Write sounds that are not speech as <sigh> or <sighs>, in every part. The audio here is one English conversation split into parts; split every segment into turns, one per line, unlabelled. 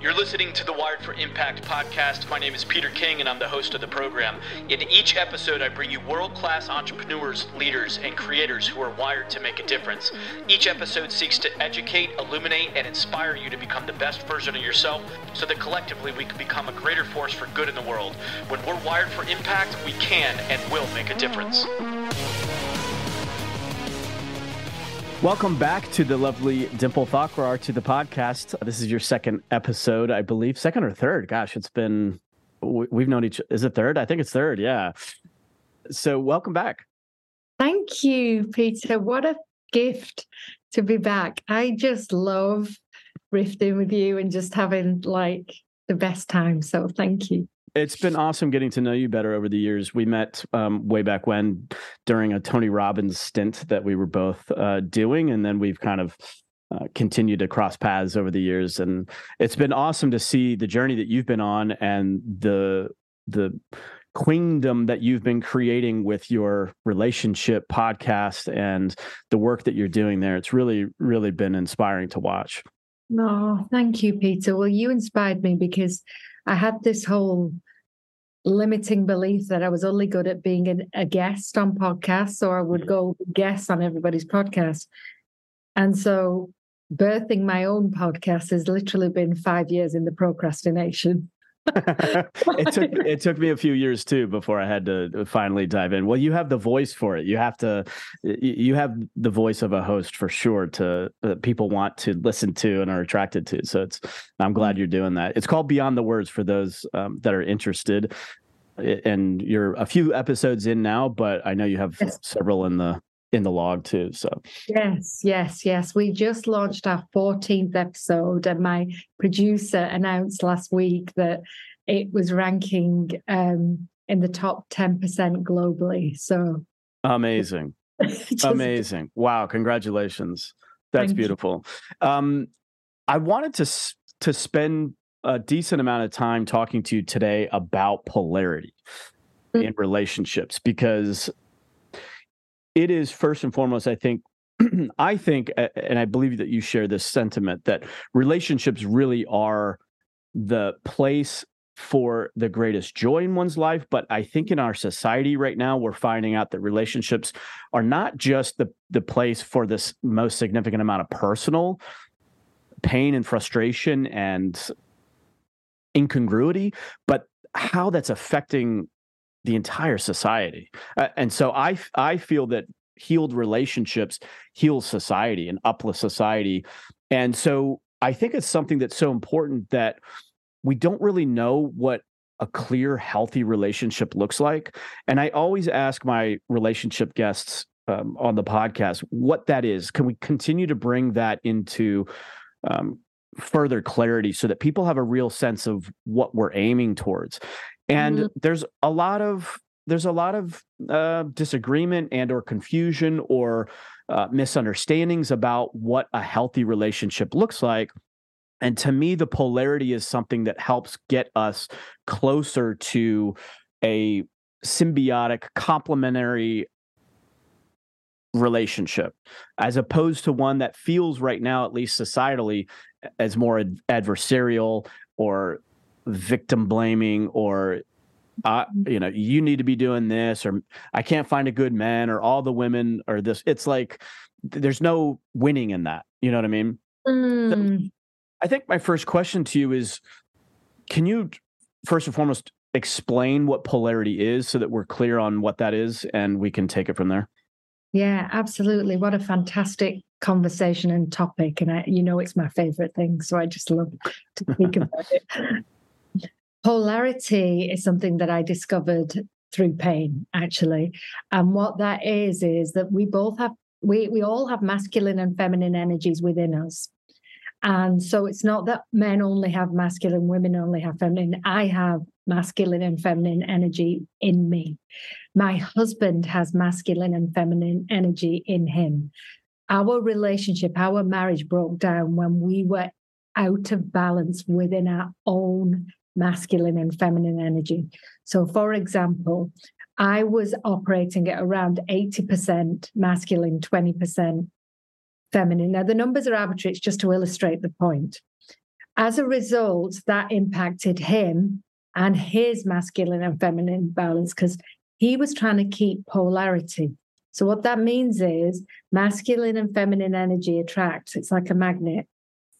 You're listening to the Wired for Impact podcast. My name is Peter King, and I'm the host of the program. In each episode, I bring you world class entrepreneurs, leaders, and creators who are wired to make a difference. Each episode seeks to educate, illuminate, and inspire you to become the best version of yourself so that collectively we can become a greater force for good in the world. When we're wired for impact, we can and will make a difference.
Welcome back to the lovely Dimple Thakrar to the podcast. This is your second episode, I believe, second or third. Gosh, it's been we've known each. Is it third? I think it's third. Yeah. So welcome back.
Thank you, Peter. What a gift to be back. I just love riffing with you and just having like the best time. So thank you.
It's been awesome getting to know you better over the years. We met um, way back when during a Tony Robbins stint that we were both uh, doing, and then we've kind of uh, continued to cross paths over the years. And it's been awesome to see the journey that you've been on and the the queendom that you've been creating with your relationship podcast and the work that you're doing there. It's really, really been inspiring to watch.
Oh, thank you, Peter. Well, you inspired me because I had this whole limiting belief that I was only good at being a guest on podcasts, or I would mm. go guest on everybody's podcast. And so birthing my own podcast has literally been five years in the procrastination.
It took it took me a few years too before I had to finally dive in. Well, you have the voice for it. You have to you have the voice of a host for sure to uh, people want to listen to and are attracted to. So it's I'm glad you're doing that. It's called Beyond the Words for those um, that are interested. And you're a few episodes in now, but I know you have yes. several in the in the log too. So
yes, yes, yes. We just launched our 14th episode, and my producer announced last week that it was ranking um, in the top 10% globally. So
amazing. <laughs> just, amazing. Wow. Congratulations. That's beautiful. Um, I wanted to to spend a decent amount of time talking to you today about polarity mm-hmm. in relationships because it is first and foremost, I think, <clears throat> I think, and I believe that you share this sentiment that relationships really are the place for the greatest joy in one's life. But I think in our society right now, we're finding out that relationships are not just the, the place for this most significant amount of personal pain and frustration and incongruity, but how that's affecting the entire society. Uh, and so I I feel that healed relationships heal society and uplift society. And so I think it's something that's so important that we don't really know what a clear, healthy relationship looks like. And I always ask my relationship guests um, on the podcast what that is. Can we continue to bring that into um, further clarity so that people have a real sense of what we're aiming towards? And mm-hmm. there's a lot of there's a lot of uh, disagreement and or confusion or uh, misunderstandings about what a healthy relationship looks like and to me the polarity is something that helps get us closer to a symbiotic complementary relationship as opposed to one that feels right now at least societally as more ad- adversarial or victim blaming or uh, you know you need to be doing this or i can't find a good man or all the women or this. It's like there's no winning in that. You know what i mean? Mm. so i think my first question to you is can you first and foremost explain what polarity is so that we're clear on what that is and we can take it from there?
Yeah absolutely. What a fantastic conversation and topic and I, you know it's my favorite thing so i just love to <laughs> speak about it Polarity is something that I discovered through pain, actually. And what that is, is that we both have, we, we all have masculine and feminine energies within us. And so it's not that men only have masculine, women only have feminine. I have masculine and feminine energy in me. My husband has masculine and feminine energy in him. Our relationship, our marriage broke down when we were out of balance within our own masculine and feminine energy. So, for example, I was operating at around 80% masculine, 20% feminine. Now, the numbers are arbitrary, it's just to illustrate the point. as a result, that impacted him and his masculine and feminine balance because he was trying to keep polarity. So, what that means is masculine and feminine energy attracts, it's like a magnet.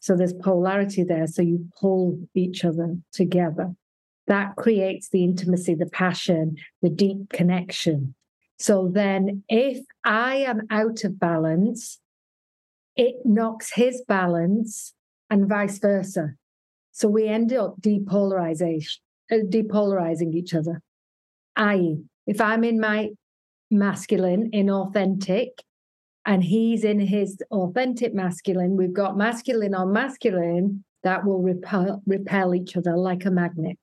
So, there's polarity there. So, you pull each other together. That creates the intimacy, the passion, the deep connection. So, then if I am out of balance, it knocks his balance and vice versa. So, we end up depolarization, uh, depolarizing each other. I.e., if I'm in my masculine, inauthentic, and he's in his authentic masculine, we've got masculine on masculine that will repel, repel each other like a magnet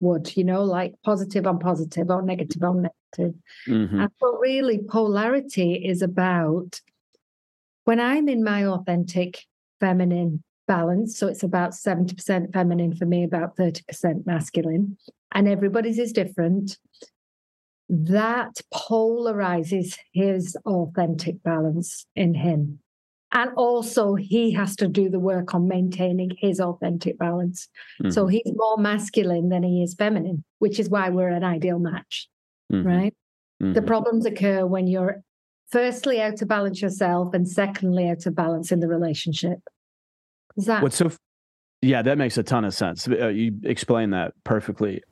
would, you know, like positive on positive or negative on negative. Mm-hmm. And but really, polarity is about when I'm in my authentic feminine balance. So it's about 70% feminine for me, about 30% masculine. And everybody's is different that polarizes his authentic balance in him. And also, he has to do the work on maintaining his authentic balance. Mm-hmm. So he's more masculine than he is feminine, which is why we're an ideal match, mm-hmm. right? Mm-hmm. The problems occur when you're firstly out of balance yourself and secondly out of balance in the relationship. Is that
what's so? Yeah, that makes a ton of sense. Uh, you explain that perfectly.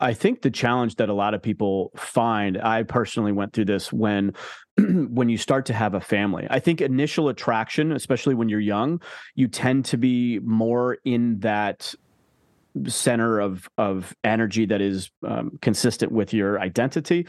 I think the challenge that a lot of people find, I personally went through this when <clears throat> when you start to have a family. I think initial attraction, especially when you're young, you tend to be more in that center of of energy that is um, consistent with your identity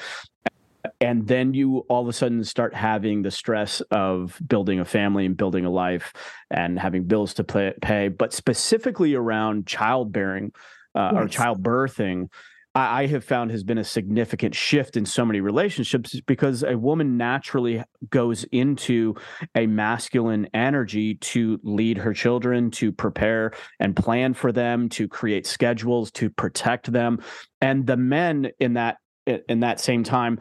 and then you all of a sudden start having the stress of building a family and building a life and having bills to pay, but specifically around childbearing uh, yes. or childbirthing I have found has been a significant shift in so many relationships because a woman naturally goes into a masculine energy to lead her children, to prepare and plan for them, to create schedules, to protect them. And the men in that in that same time,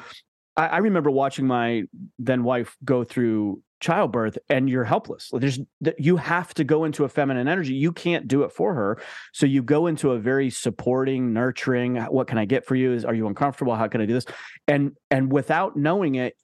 I, remember watching my then wife go through childbirth and you're helpless. There's that you have to go into a feminine energy. You can't do it for her. So you go into a very supporting, nurturing, what can I get for you? Is are you uncomfortable? How can I do this? And and without knowing it,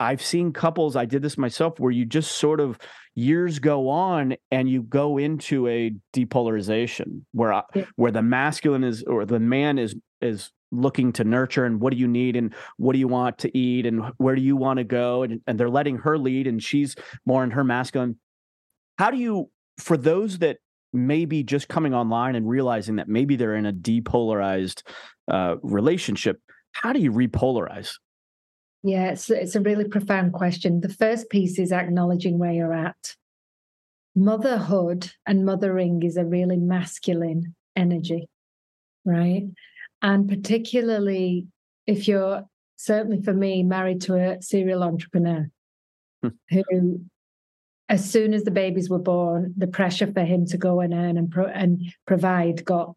I've seen couples, I did this myself, where you just sort of years go on and you go into a depolarization where yeah. where the masculine is or the man is is looking to nurture and what do you need and what do you want to eat and where do you want to go? And, and they're letting her lead and she's more in her masculine how do you for those that may be just coming online and realizing that maybe they're in a depolarized uh, relationship how do you repolarize?
Yeah it's, it's a really profound question. The first piece is acknowledging where you're at. Motherhood and mothering is a really masculine energy right and particularly if you're certainly for me married to a serial entrepreneur hmm. who as soon as the babies were born the pressure for him to go and earn and, pro- and provide got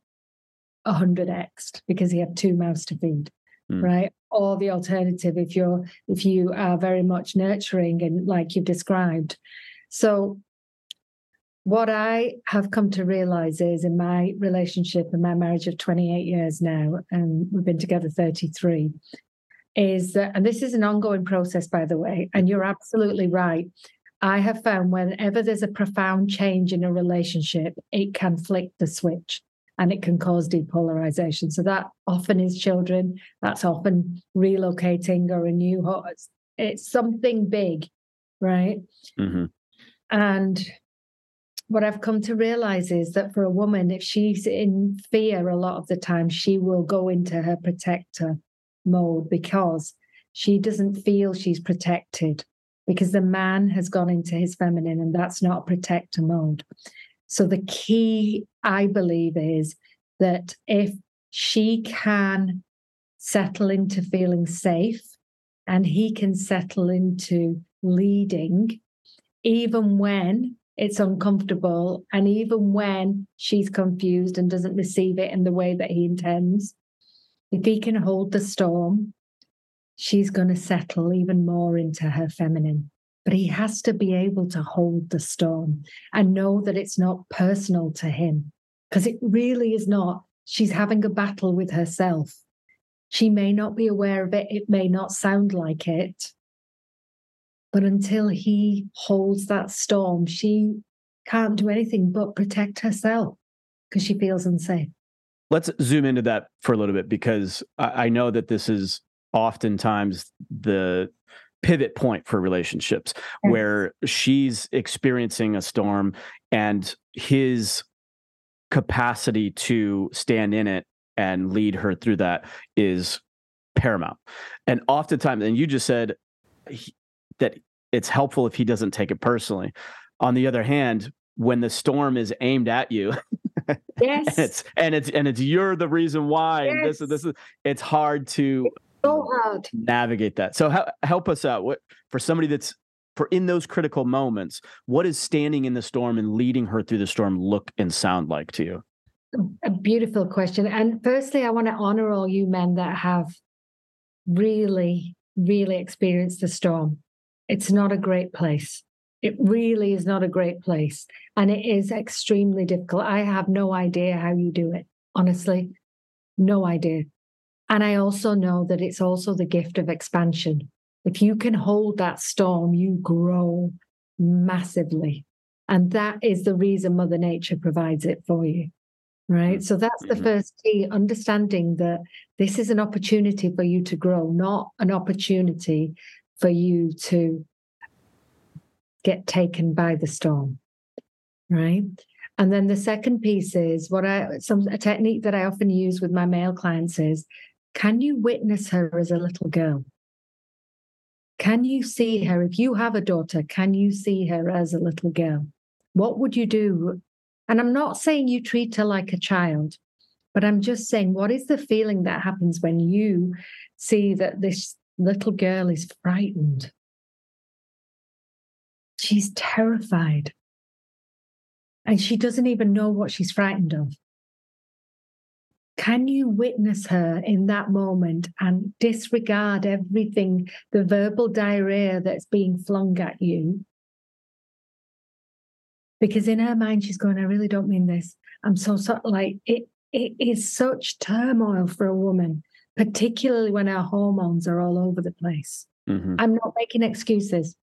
100x because he had two mouths to feed hmm. right or the alternative if you're if you are very much nurturing and like you've described so what I have come to realize is in my relationship and my marriage of 28 years now, and we've been together 33, is that, and this is an ongoing process, by the way, and you're absolutely right. I have found whenever there's a profound change in a relationship, it can flick the switch and it can cause depolarization. So that often is children, that's often relocating or a new house. It's something big, right? Mm-hmm. And what I've come to realize is that for a woman, if she's in fear a lot of the time, she will go into her protector mode because she doesn't feel she's protected because the man has gone into his feminine and that's not a protector mode. So the key, I believe, is that if she can settle into feeling safe and he can settle into leading, even when it's uncomfortable. And even when she's confused and doesn't receive it in the way that he intends, if he can hold the storm, she's going to settle even more into her feminine. But he has to be able to hold the storm and know that it's not personal to him. because it really is not. She's having a battle with herself. She may not be aware of it, it may not sound like it. But until he holds that storm, she can't do anything but protect herself because she feels unsafe.
Let's zoom into that for a little bit because I, I know that this is oftentimes the pivot point for relationships yeah. where she's experiencing a storm and his capacity to stand in it and lead her through that is paramount. And oftentimes, and you just said that it's helpful if he doesn't take it personally. On the other hand, when the storm is aimed at you, <laughs>
yes,
and it's and it's and it's you're the reason why, yes. and this is this is it's hard to
so hard
navigate that. So help help us out. What for somebody that's for in those critical moments, what is standing in the storm and leading her through the storm look and sound like to you?
A beautiful question. And firstly, I want to honor all you men that have really, really experienced the storm. It's not a great place. It really is not a great place. And it is extremely difficult. I have no idea how you do it, honestly. No idea. And I also know that it's also the gift of expansion. If you can hold that storm, you grow massively. And that is the reason Mother Nature provides it for you. Right. Mm-hmm. So that's the mm-hmm. first key understanding that this is an opportunity for you to grow, not an opportunity for you to get taken by the storm. Right. And then the second piece is what I some a technique that I often use with my male clients is can you witness her as a little girl? Can you see her? If you have a daughter, can you see her as a little girl? What would you do? And I'm not saying you treat her like a child, but I'm just saying, what is the feeling that happens when you see that this little girl is frightened? She's terrified. And she doesn't even know what she's frightened of. Can you witness her in that moment and disregard everything, the verbal diarrhea that's being flung at you? Because in her mind, she's going, I really don't mean this. I'm so, so like it, it is such turmoil for a woman, particularly when our hormones are all over the place. Mm-hmm. I'm not making excuses.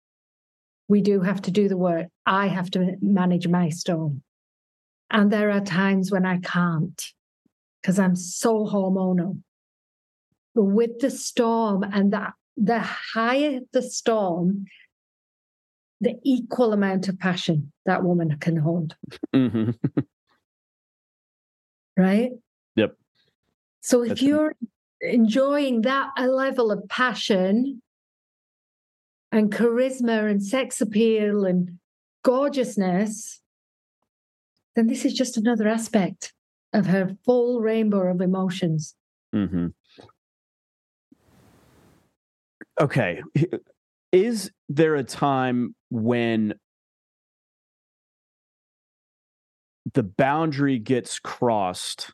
We do have to do the work. I have to manage my storm. And there are times when I can't because I'm so hormonal. But with the storm and the, the higher the storm, the equal amount of passion that woman can hold. Mm-hmm. <laughs> right?
Yep.
So if That's you're enjoying that a level of passion and charisma and sex appeal and gorgeousness, then this is just another aspect of her full rainbow of emotions.
Mm-hmm. Okay. <laughs> Is there a time when the boundary gets crossed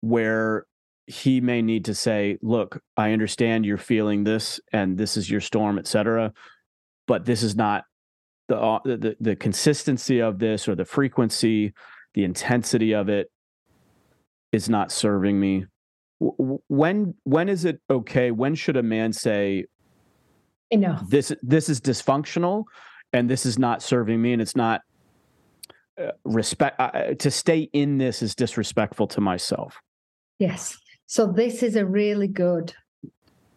where he may need to say, look, I understand you're feeling this and this is your storm, etc., but this is not the, uh, the the consistency of this or the frequency, the intensity of it is not serving me. When when is it okay when should a man say
enough
this this is dysfunctional and this is not serving me and it's not uh, respect uh, to stay in this is disrespectful to myself
yes so this is a really good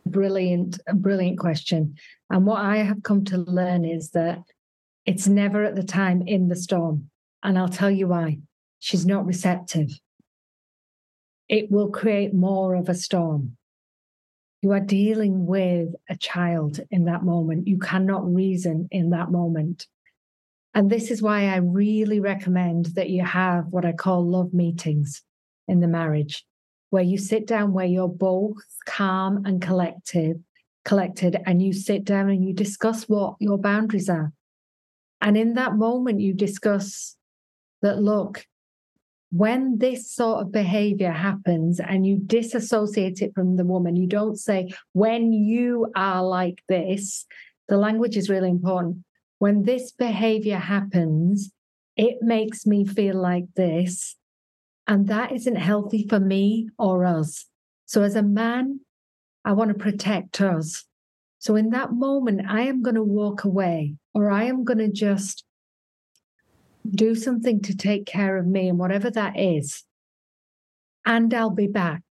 brilliant brilliant question and what i have come to learn is that it's never at the time in the storm and i'll tell you why she's not receptive it will create more of a storm. You are dealing with a child in that moment. You cannot reason in that moment. And this is why I really recommend that you have what I call love meetings in the marriage, where you sit down where you're both calm and collective, collected, and you sit down and you discuss what your boundaries are. And in that moment, you discuss that, look, when this sort of behavior happens and you disassociate it from the woman, you don't say, when you are like this, the language is really important. When this behavior happens, it makes me feel like this. And that isn't healthy for me or us. So, as a man, I want to protect us. So, in that moment, I am going to walk away or I am going to just do something to take care of me and whatever that is. And I'll be back.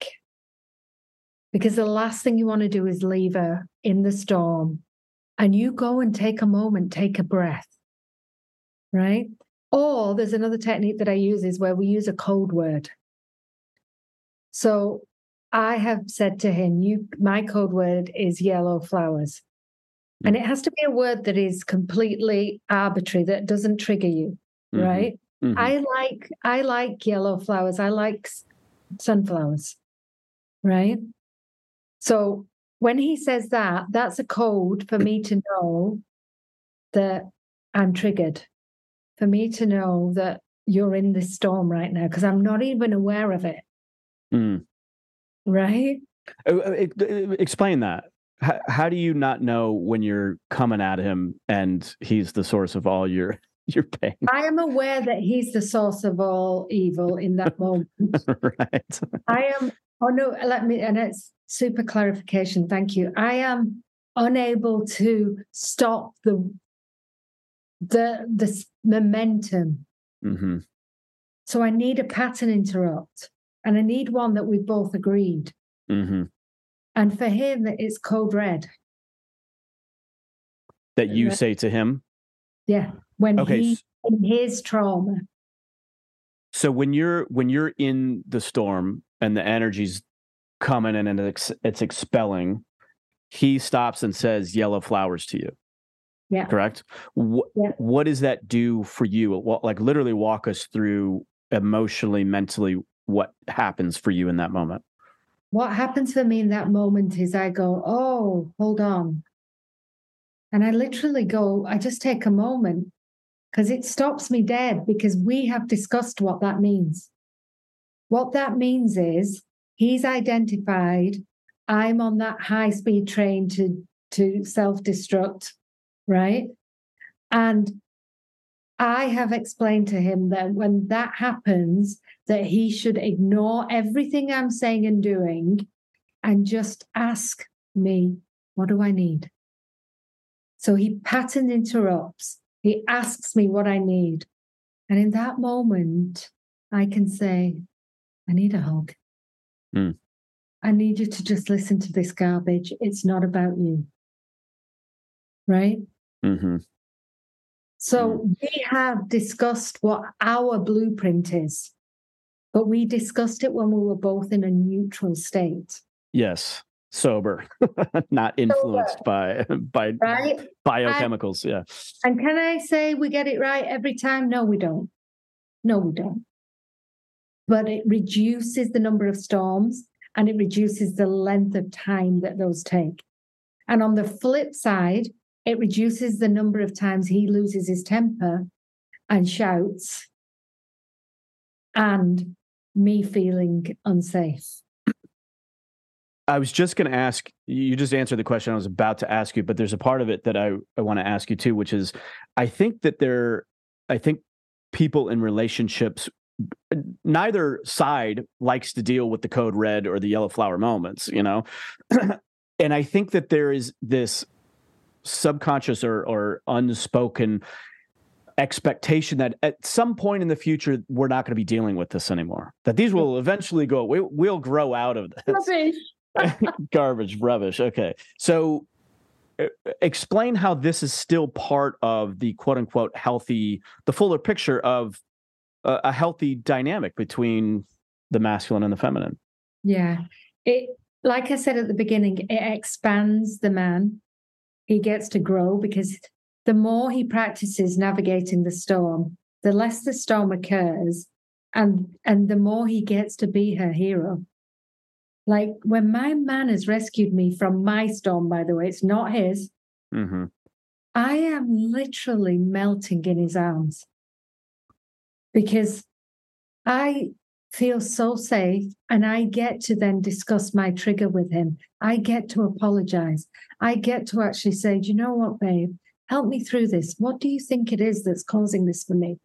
Because the last thing you want to do is leave her in the storm. And you go and take a moment, take a breath. Right. Or there's another technique that I use is where we use a code word. So I have said to him, "You, my code word is yellow flowers," and it has to be a word that is completely arbitrary that doesn't trigger you, mm-hmm. right? Mm-hmm. I like I like yellow flowers. I like sunflowers, right? So when he says that, that's a code for me to know that I'm triggered, for me to know that you're in this storm right now because I'm not even aware of it. Mm right?
Oh, uh, explain that. How, how do you not know when you're coming at him and he's the source of all your <laughs> your pain?
I am aware that he's the source of all evil in that moment. <laughs> right. I am. Oh no, let me. And it's super clarification. Thank you. I am unable to stop the the the momentum. Mm-hmm. So I need a pattern interrupt. And I need one that we've both agreed. Mm-hmm. And for him, it's code red.
That you red. say to him?
Yeah. When okay. he in his trauma.
So when you're when you're in the storm and the energy's coming in and it's, it's expelling, he stops and says yellow flowers to you.
Yeah.
Correct. What yeah. what does that do for you? What like literally walk us through emotionally, mentally what happens for you in that moment?
What happens for me in that moment is I go, oh, hold on. And I literally go, I just take a moment because it stops me dead because we have discussed what that means. What that means is he's identified I'm on that high speed train to, to self destruct, right? And I have explained to him that when that happens, that he should ignore everything I'm saying and doing and just ask me, what do I need? So he pattern interrupts. He asks me what I need. And in that moment, I can say, I need a hug. Mm. I need you to just listen to this garbage. It's not about you. Right? Mm-hmm. So mm. we have discussed what our blueprint is, but we discussed it when we were both in a neutral state.
Yes, sober, <laughs> not influenced sober. by by right? biochemicals. Yeah.
And can I say we get it right every time? No, we don't. No, we don't. But it reduces the number of storms and it reduces the length of time that those take. And on the flip side, it reduces the number of times he loses his temper and shouts and me feeling unsafe.
I was just going to ask you just answered the question I was about to ask you, but there's a part of it that I, I want to ask you too, which is I think that there, I think people in relationships, neither side likes to deal with the code red or the yellow flower moments, you know? <clears throat> and I think that there is this subconscious or, or unspoken expectation that at some point in the future we're not going to be dealing with this anymore that these will eventually go we, we'll grow out of this. <laughs> Garbage rubbish okay. So uh, explain how this is still part of the quote unquote healthy the fuller picture of a, a healthy dynamic between the masculine and the feminine.
Yeah. It like i said at the beginning it expands the man he gets to grow because the more he practices navigating the storm, the less the storm occurs, and and the more he gets to be her hero. Like when my man has rescued me from my storm, by the way, it's not his. Mm-hmm. I am literally melting in his arms because I feel so safe and I get to then discuss my trigger with him. I get to apologize. I get to actually say, Do you know what, babe? Help me through this. What do you think it is that's causing this for me?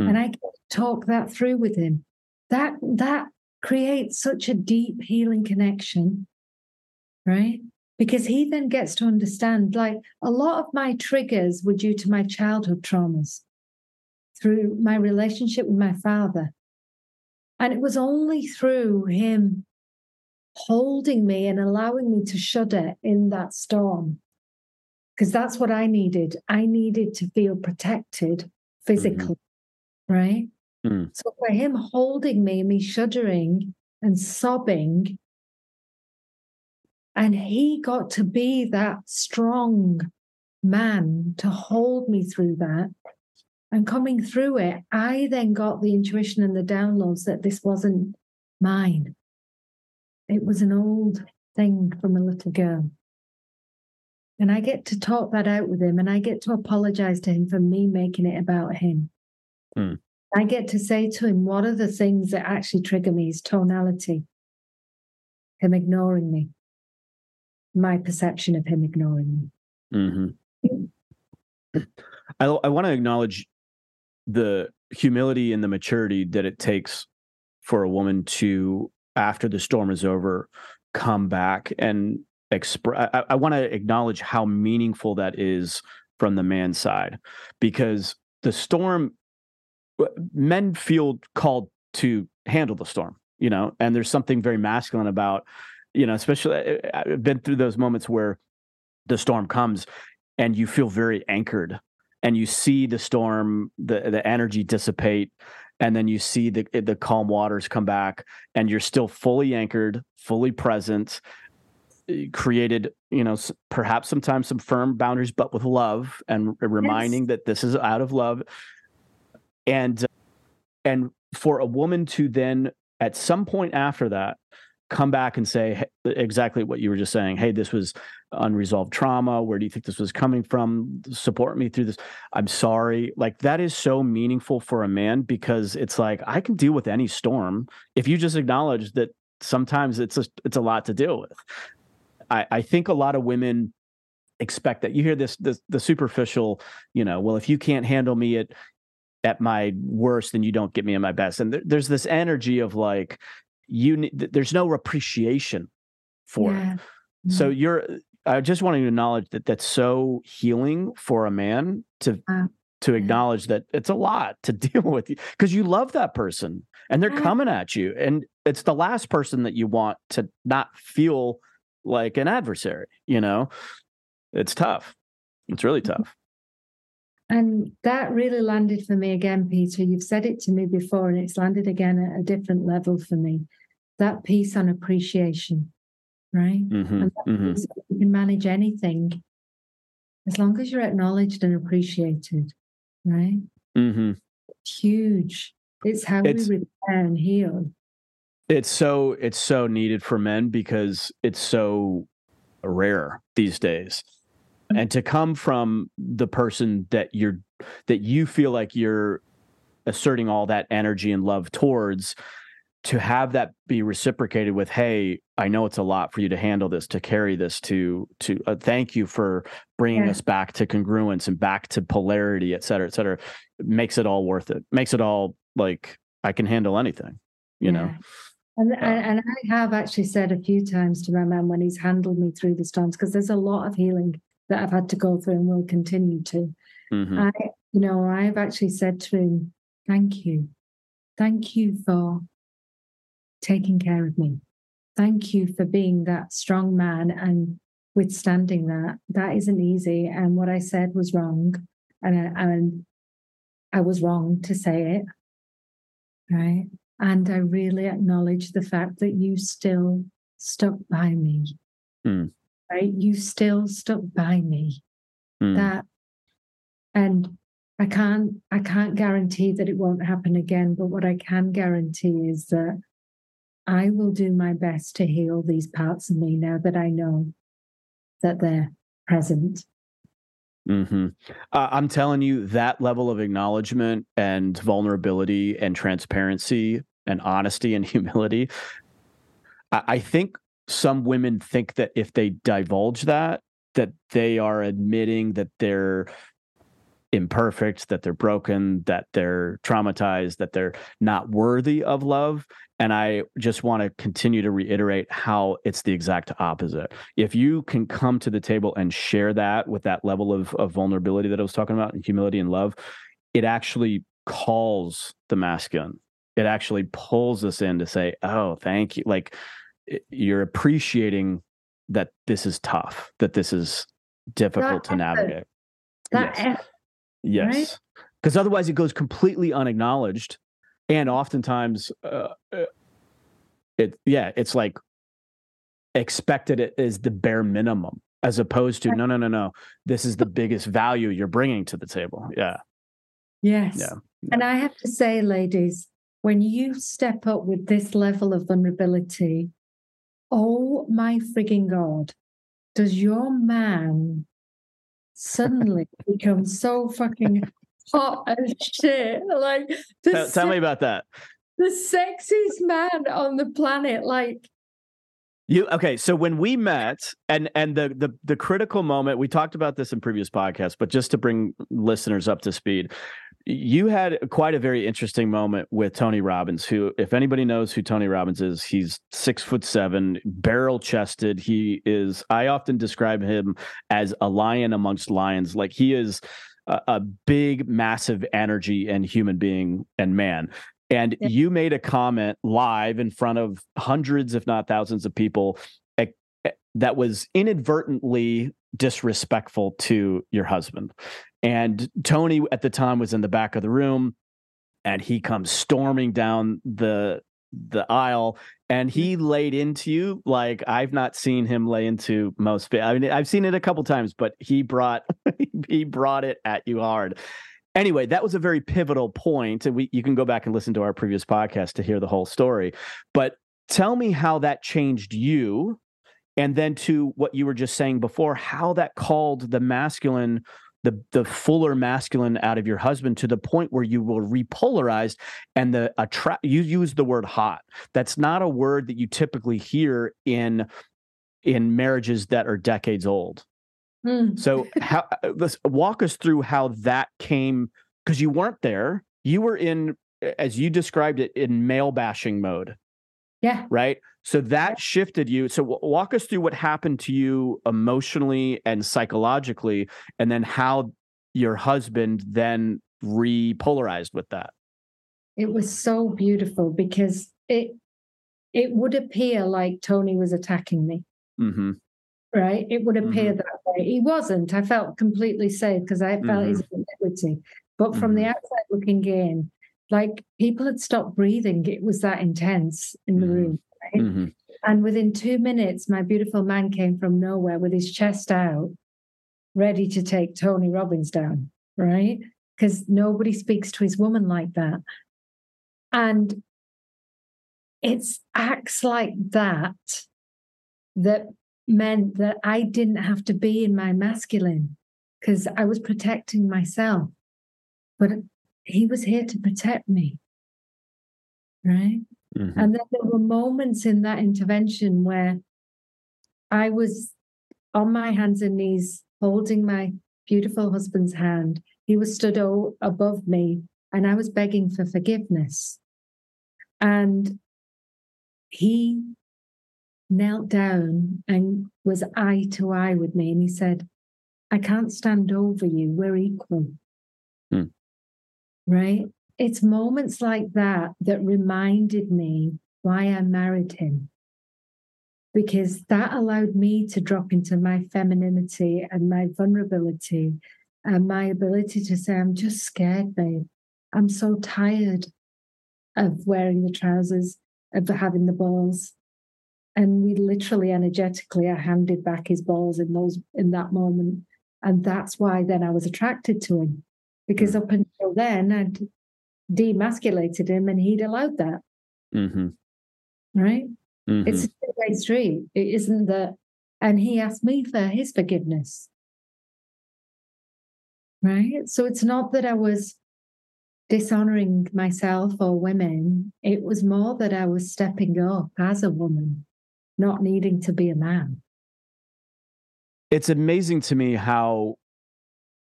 Mm. And I talk that through with him. that that creates such a deep healing connection, right? Because he then gets to understand like a lot of my triggers were due to my childhood traumas through my relationship with my father. And it was only through him holding me and allowing me to shudder in that storm. Because that's what I needed. I needed to feel protected physically, mm-hmm. right? Mm. So for him holding me, me shuddering and sobbing, and he got to be that strong man to hold me through that. And coming through it, I then got the intuition and the downloads that this wasn't mine. It was an old thing from a little girl. And I get to talk that out with him and I get to apologize to him for me making it about him. Mm. I get to say to him, what are the things that actually trigger me? His tonality, him ignoring me, my perception of him ignoring me.
Mm-hmm. <clears throat> I, I want to acknowledge the humility and the maturity that it takes for a woman to, after the storm is over, come back and express. I, I want to acknowledge how meaningful that is from the man's side because the storm men feel called to handle the storm, you know, and there's something very masculine about, you know, especially eh, eh, I've been through those moments where the storm comes and you feel very anchored and you see the storm, the the energy dissipate, and then you see the the calm waters come back, and you're still fully anchored, fully present, eh, created you know perhaps sometimes some firm boundaries but with love and reminding yes. that this is out of love and and for a woman to then at some point after that come back and say exactly what you were just saying. Hey this was unresolved trauma. Where do you think this was coming from? Support me through this. I'm sorry. Like that is so meaningful for a man because it's like i can deal with any storm if you just acknowledge that sometimes it's a, it's a lot to deal with. I i think a lot of women expect that. You hear this, this the superficial you know well if you can't handle me at at my worst then you don't get me at my best. And there, there's this energy of like you there's no appreciation for yeah. it so mm-hmm. you're i just want to acknowledge that that's so healing for a man to uh, to acknowledge that it's a lot to <laughs> deal with because you love that person and they're coming at you and it's the last person that you want to not feel like an adversary you know it's tough it's really mm-hmm. tough
and that really landed for me again, Peter. You've said it to me before, and it's landed again at a different level for me. That piece on appreciation, right? Mm-hmm, mm-hmm. You can manage anything as long as you're acknowledged and appreciated, right? Mm-hmm. It's huge. It's how it's, we repair and heal.
It's so it's so needed for men because it's so rare these days and to come from the person that you're that you feel like you're asserting all that energy and love towards to have that be reciprocated with hey i know it's a lot for you to handle this to carry this to to uh, thank you for bringing yeah. us back to congruence and back to polarity et cetera et cetera it makes it all worth it makes it all like i can handle anything you yeah. know
and, uh, and i have actually said a few times to my man when he's handled me through the storms because there's a lot of healing that I've had to go through and will continue to. Mm-hmm. I, you know, I've actually said to him, thank you. Thank you for taking care of me. Thank you for being that strong man and withstanding that. That isn't easy. And what I said was wrong. And I, and I was wrong to say it. Right. And I really acknowledge the fact that you still stuck by me. Mm right? You still stuck by me. Mm. That and I can't I can't guarantee that it won't happen again, but what I can guarantee is that I will do my best to heal these parts of me now that I know that they're present.
Mm-hmm. Uh, I'm telling you, that level of acknowledgement and vulnerability and transparency and honesty and <laughs> humility, I, I think some women think that if they divulge that, that they are admitting that they're imperfect, that they're broken, that they're traumatized, that they're not worthy of love. And I just want to continue to reiterate how it's the exact opposite. If you can come to the table and share that with that level of, of vulnerability that I was talking about, and humility and love, it actually calls the masculine. It actually pulls us in to say, oh, thank you. Like you're appreciating that this is tough, that this is difficult that to navigate.
That yes.
Yes. Because right? otherwise it goes completely unacknowledged. And oftentimes, uh, uh, it, yeah, it's like expected it is the bare minimum as opposed to, no, no, no, no. This is the <laughs> biggest value you're bringing to the table. Yeah.
Yes. Yeah. And I have to say, ladies, when you step up with this level of vulnerability, oh my frigging God, does your man suddenly <laughs> become so fucking hot as shit. Like,
tell, tell me about that.
The sexiest man on the planet. Like,
you okay? So when we met, and and the the the critical moment, we talked about this in previous podcasts, but just to bring listeners up to speed, you had quite a very interesting moment with Tony Robbins, who, if anybody knows who Tony Robbins is, he's six foot seven, barrel chested. He is, I often describe him as a lion amongst lions. Like he is a, a big, massive energy and human being and man. And yeah. you made a comment live in front of hundreds, if not thousands of people eh, eh, that was inadvertently disrespectful to your husband. And Tony at the time was in the back of the room and he comes storming down the the aisle and he mm-hmm. laid into you like I've not seen him lay into most I mean I've seen it a couple times but he brought <laughs> he brought it at you hard. Anyway, that was a very pivotal point and we you can go back and listen to our previous podcast to hear the whole story. But tell me how that changed you and then to what you were just saying before how that called the masculine the the fuller masculine out of your husband to the point where you will repolarize and the attract you use the word hot that's not a word that you typically hear in in marriages that are decades old mm. so how let's walk us through how that came because you weren't there you were in as you described it in male bashing mode
yeah.
Right. So that shifted you. So walk us through what happened to you emotionally and psychologically, and then how your husband then repolarized with that.
It was so beautiful because it it would appear like Tony was attacking me. Mm-hmm. Right? It would appear mm-hmm. that way. He wasn't. I felt completely safe because I felt mm-hmm. his integrity. But from the mm-hmm. outside looking in, like people had stopped breathing. It was that intense in the mm-hmm. room. Right? Mm-hmm. And within two minutes, my beautiful man came from nowhere with his chest out, ready to take Tony Robbins down, right? Because nobody speaks to his woman like that. And it's acts like that that meant that I didn't have to be in my masculine because I was protecting myself. But he was here to protect me. Right. Mm-hmm. And then there were moments in that intervention where I was on my hands and knees holding my beautiful husband's hand. He was stood o- above me and I was begging for forgiveness. And he knelt down and was eye to eye with me. And he said, I can't stand over you. We're equal. Mm right? It's moments like that that reminded me why I married him. Because that allowed me to drop into my femininity and my vulnerability and my ability to say, I'm just scared, babe. I'm so tired of wearing the trousers, of having the balls. And we literally energetically I handed back his balls in those in that moment. And that's why then I was attracted to him because mm. up until then I'd demasculated him and he'd allowed that. Mm-hmm. Right? Mm-hmm. It's a two-way street. It isn't that, and he asked me for his forgiveness. Right? So it's not that I was dishonoring myself or women. It was more that I was stepping up as a woman, not needing to be a man.
It's amazing to me how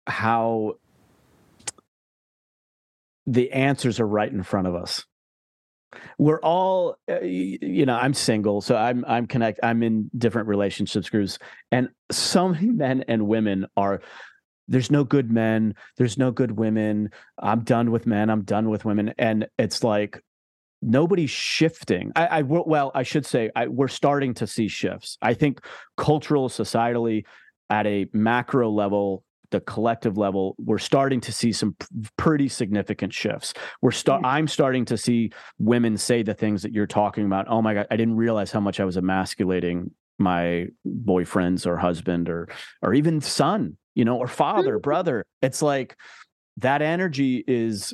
how the answers are right in front of us. We're all uh, you know i'm single so i'm i'm connect i'm in different relationships groups and so many <laughs> men and women are there's no good men there's no good women i'm done with men i'm done with women and it's like nobody's shifting. I, I well i should say I, we're starting to see shifts. I think cultural societally at a macro level the collective level, we're starting to see some pretty significant shifts. We're start. I'm starting to see women say the things that you're talking about. Oh my god, I didn't realize how much I was emasculating my boyfriends or husband or or even son, you know, or father, mm-hmm. brother. It's like that energy is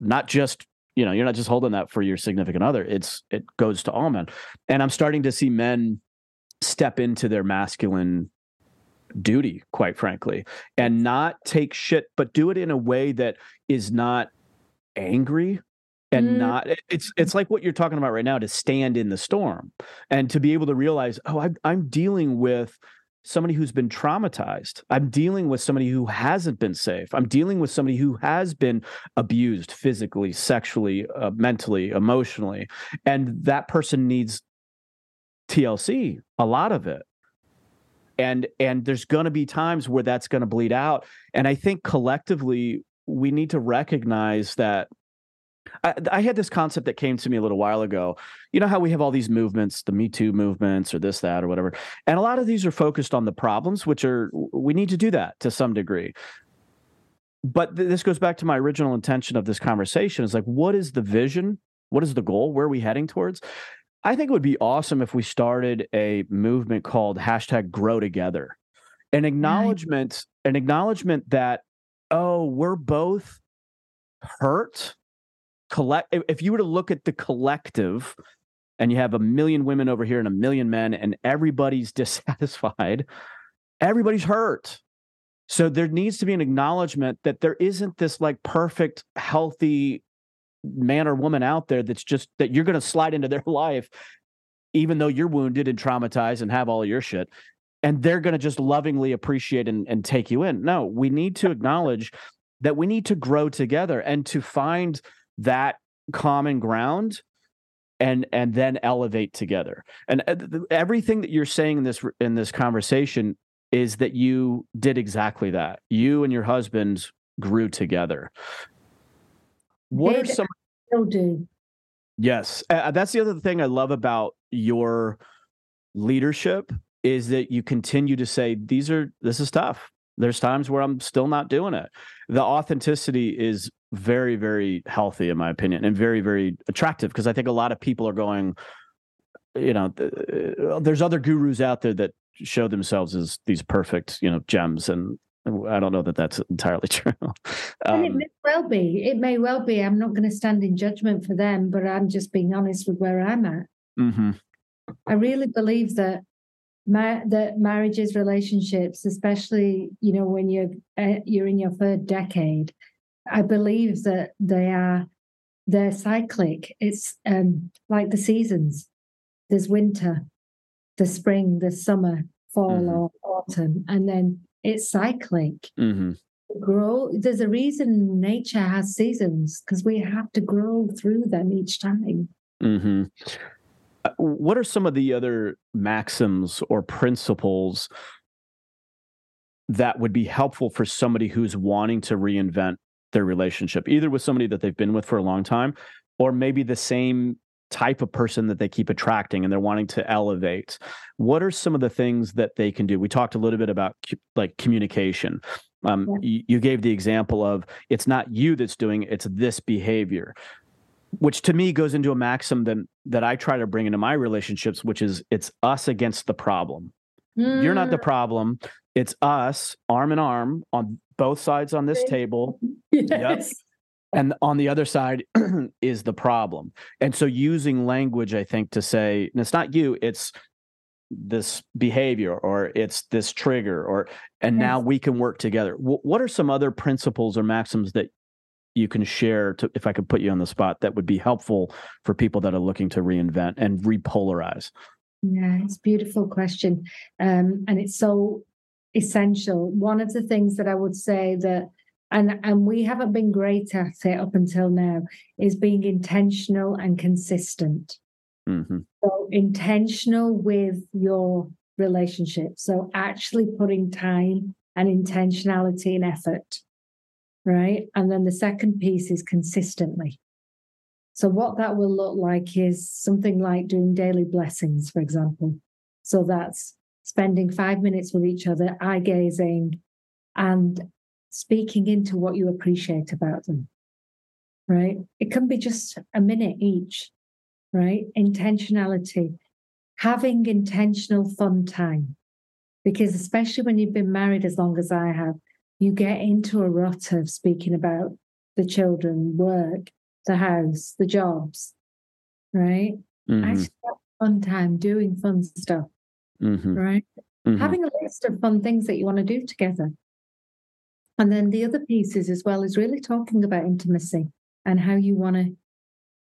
not just you know you're not just holding that for your significant other it's it goes to all men and i'm starting to see men step into their masculine duty, quite frankly, and not take shit, but do it in a way that is not angry and mm. not it's it's like what you're talking about right now to stand in the storm and to be able to realize oh I'm, I'm dealing with somebody who's been traumatized. I'm dealing with somebody who hasn't been safe. I'm dealing with somebody who has been abused physically sexually uh, mentally emotionally. And that person needs tlc a lot of it and and there's going to be times where that's going to bleed out and i think collectively we need to recognize that I, I, had this concept that came to me a little while ago. You know how we have all these movements, the Me Too movements, or this, that, or whatever, and a lot of these are focused on the problems, which are we need to do that to some degree. But th- this goes back to my original intention of this conversation: is like, what is the vision? What is the goal? Where are we heading towards? I think it would be awesome if we started a movement called hashtag grow together. An acknowledgement, an acknowledgement that, oh, we're both hurt. Collect if you were to look at the collective and you have a million women over here and a million men, and everybody's <laughs> dissatisfied, everybody's hurt. So there needs to be an acknowledgement that there isn't this like perfect, healthy man or woman out there that's just that you're going to slide into their <laughs> life even though you're wounded and traumatized and have all your shit and they're going to just lovingly appreciate and, and take you in. No we need to acknowledge that we need to grow together and to find that common ground and and then elevate together. And uh, everything that you're saying in this in this conversation is that you did exactly that. You and your husband grew together what are some?
Still do.
Yes, uh, that's the other thing I love about your leadership is that you continue to say these are this is tough. There's times where I'm still not doing it. The authenticity is very very healthy in my opinion and very very attractive because I think a lot of people are going you know uh, there's other gurus out there that show themselves as these perfect you know gems and I don't know that that's entirely <laughs> true.
Um, it may well be. It may well be. I'm not going to stand in judgment for them, but I'm just being honest with where I'm at.
Mm-hmm.
I really believe that ma- that marriages, relationships, especially you know when you're uh, you're in your third decade, I believe that they are they're cyclic. It's um, like the seasons. There's winter, the spring, the summer, fall, mm-hmm. or autumn, and then it's cyclic.
Mm-hmm.
Grow. There's a reason nature has seasons because we have to grow through them each time.
Mm-hmm. Uh, what are some of the other maxims or principles that would be helpful for somebody who's wanting to reinvent their relationship, either with somebody that they've been with for a long time, or maybe the same type of person that they keep attracting and they're wanting to elevate what are some of the things that they can do we talked a little bit about like communication um, yeah. you, you gave the example of it's not you that's doing it, it's this behavior which to me goes into a maxim that that I try to bring into my relationships which is it's us against the problem mm. you're not the mm. problem it's us arm in arm on both sides on this table <laughs>
yes. Yep
and on the other side <clears throat> is the problem. And so using language i think to say and it's not you it's this behavior or it's this trigger or and yes. now we can work together. W- what are some other principles or maxims that you can share to if i could put you on the spot that would be helpful for people that are looking to reinvent and repolarize?
Yeah it's a beautiful question. Um, and it's so essential. One of the things that i would say that and and we haven't been great at it up until now is being intentional and consistent. Mm-hmm. so intentional with your relationship. So actually putting time and intentionality and effort right? And then the second piece is consistently. So what that will look like is something like doing daily blessings for example. So that's spending five minutes with each other eye gazing and speaking into what you appreciate about them, right? It can be just a minute each, right? Intentionality, having intentional fun time. Because especially when you've been married as long as I have, you get into a rut of speaking about the children, work, the house, the jobs, right? Mm-hmm. Actually, fun time doing fun stuff, mm-hmm. right? Mm-hmm. Having a list of fun things that you want to do together. And then the other pieces as well is really talking about intimacy and how you want to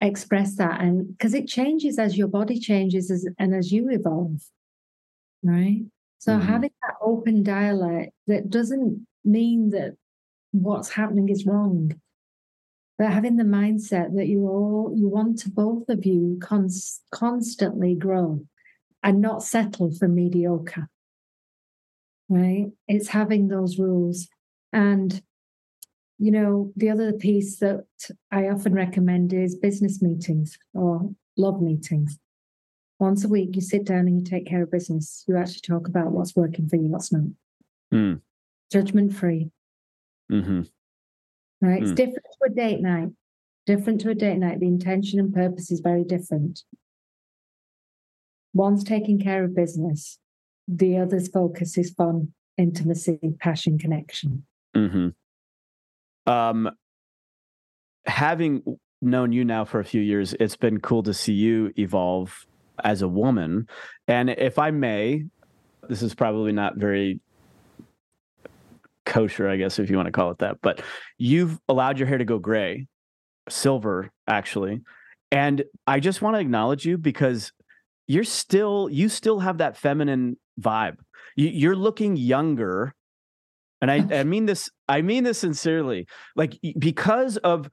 express that. And because it changes as your body changes as, and as you evolve, right? So mm-hmm. having that open dialogue that doesn't mean that what's happening is wrong, but having the mindset that you all you want to both of you cons- constantly grow and not settle for mediocre. Right? It's having those rules and, you know, the other piece that I often recommend is business meetings or love meetings. Once a week, you sit down and you take care of business. You actually talk about what's working for you, what's not. Mm. Judgment free. Mm-hmm. Right? Mm. It's different to a date night. Different to a date night. The intention and purpose is very different. One's taking care of business, the other's focus is fun, intimacy, passion, connection. Mm-hmm.
Um, having known you now for a few years, it's been cool to see you evolve as a woman. And if I may, this is probably not very kosher, I guess, if you want to call it that, but you've allowed your hair to go gray, silver, actually. And I just want to acknowledge you because you're still, you still have that feminine vibe. You, are looking younger and I, I <laughs> mean this i mean this sincerely like because of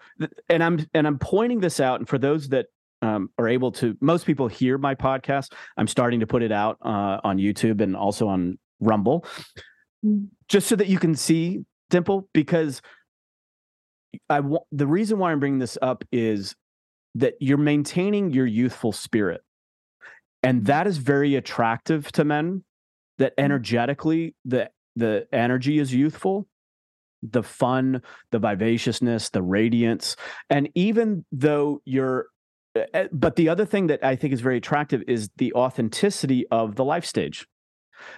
and i'm and i'm pointing this out and for those that um, are able to most people hear my podcast i'm starting to put it out uh, on youtube and also on rumble mm. just so that you can see dimple because i want the reason why i'm bringing this up is that you're maintaining your youthful spirit and that is very attractive to men that mm. energetically the the energy is youthful the fun the vivaciousness the radiance and even though you're eh, eh, but the other thing that i think is very attractive is the authenticity of the life stage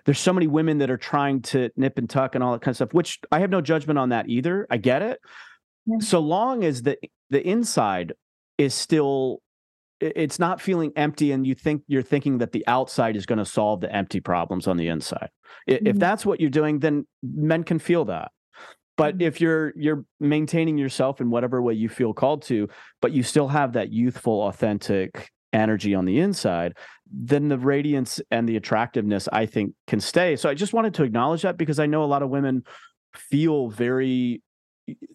there's so many women that are trying to nip and tuck and all that kind of stuff which i have no judgment on that either i get it yeah. so long as the the inside is still it's not feeling empty and you think you're thinking that the outside is going to solve the empty problems on the inside mm-hmm. if that's what you're doing then men can feel that but mm-hmm. if you're you're maintaining yourself in whatever way you feel called to but you still have that youthful authentic energy on the inside then the radiance and the attractiveness i think can stay so i just wanted to acknowledge that because i know a lot of women feel very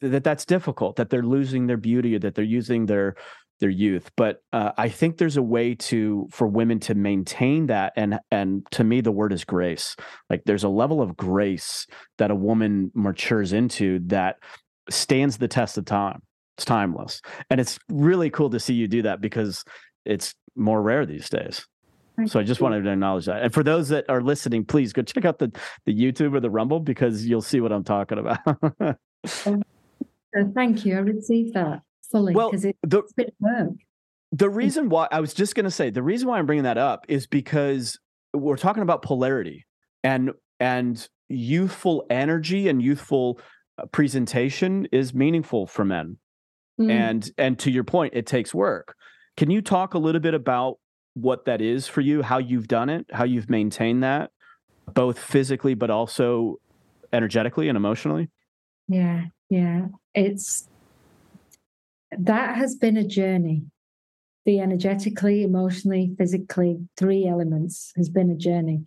that that's difficult that they're losing their beauty or that they're using their their youth but uh, i think there's a way to for women to maintain that and and to me the word is grace like there's a level of grace that a woman matures into that stands the test of time it's timeless and it's really cool to see you do that because it's more rare these days so I just wanted to acknowledge that. And for those that are listening, please go check out the, the YouTube or the Rumble because you'll see what I'm talking about. <laughs>
Thank you. I received that fully
well, because it, the, been work. The reason why I was just going to say the reason why I'm bringing that up is because we're talking about polarity and and youthful energy and youthful uh, presentation is meaningful for men. Mm. And and to your point, it takes work. Can you talk a little bit about what that is for you, how you've done it, how you've maintained that, both physically but also energetically and emotionally?
Yeah, yeah. It's that has been a journey. The energetically, emotionally, physically, three elements has been a journey.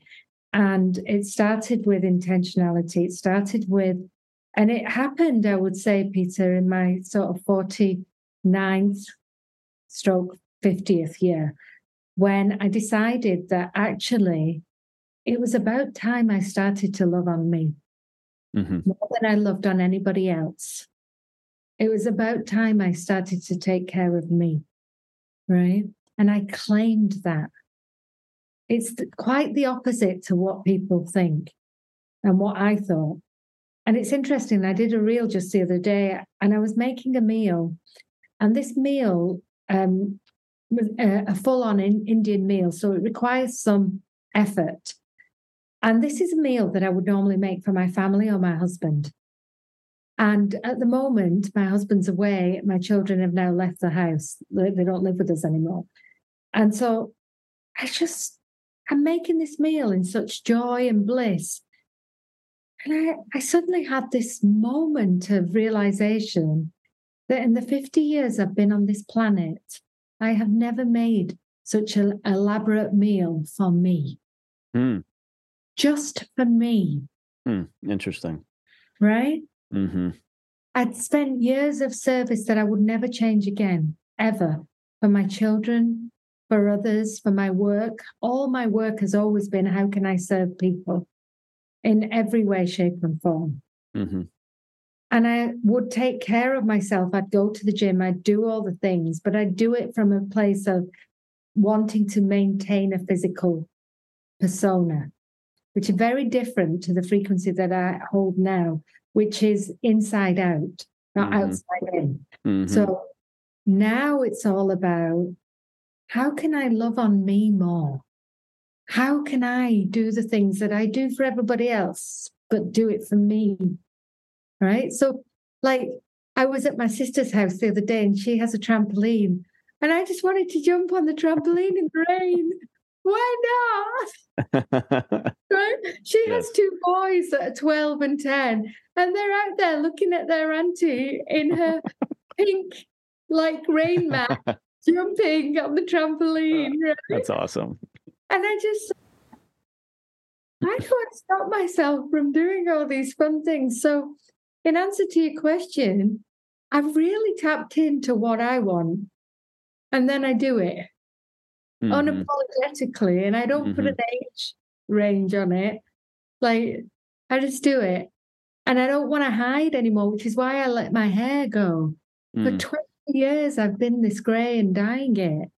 And it started with intentionality. It started with And it happened, I would say, Peter, in my sort of 49th stroke 50th year, when I decided that actually it was about time I started to love on me mm-hmm. more than I loved on anybody else. It was about time I started to take care of me. Right. And I claimed that. It's quite the opposite to what people think and what I thought. And it's interesting. I did a reel just the other day and I was making a meal. And this meal um, was a, a full on in, Indian meal. So it requires some effort. And this is a meal that I would normally make for my family or my husband. And at the moment, my husband's away. My children have now left the house. They, don't live with us anymore. And so I just, I'm making this meal in such joy and bliss. And I, I suddenly had this moment of realization that in the 50 years I've been on this planet, I have never made such an elaborate meal for me. Mm. Just for me.
Mm, interesting.
Right? Mm-hmm. I'd spent years of service that I would never change again, ever, for my children, for others, for my work. All my work has always been how can I serve people in every way, shape, and form. Mm-hmm. And I would take care of myself. I'd go to the gym, I'd do all the things, but I'd do it from a place of wanting to maintain a physical persona, which is very different to the frequency that I hold now, which is inside out, not mm-hmm. outside in. Mm-hmm. So now it's all about how can I love on me more? How can I do the things that I do for everybody else, but do it for me? Right. So, like, I was at my sister's house the other day and she has a trampoline, and I just wanted to jump on the trampoline in the rain. Why not? <laughs> right? She has two boys that are 12 and 10, and they're out there looking at their auntie in her <laughs> pink, like rain mat, <laughs> jumping on the trampoline. Ah, right?
That's awesome.
And I just, I can't stop myself from doing all these fun things. So, in answer to your question, I've really tapped into what I want and then I do it mm-hmm. unapologetically. And I don't mm-hmm. put an age range on it. Like, I just do it. And I don't want to hide anymore, which is why I let my hair go. Mm. For 20 years, I've been this grey and dyeing it.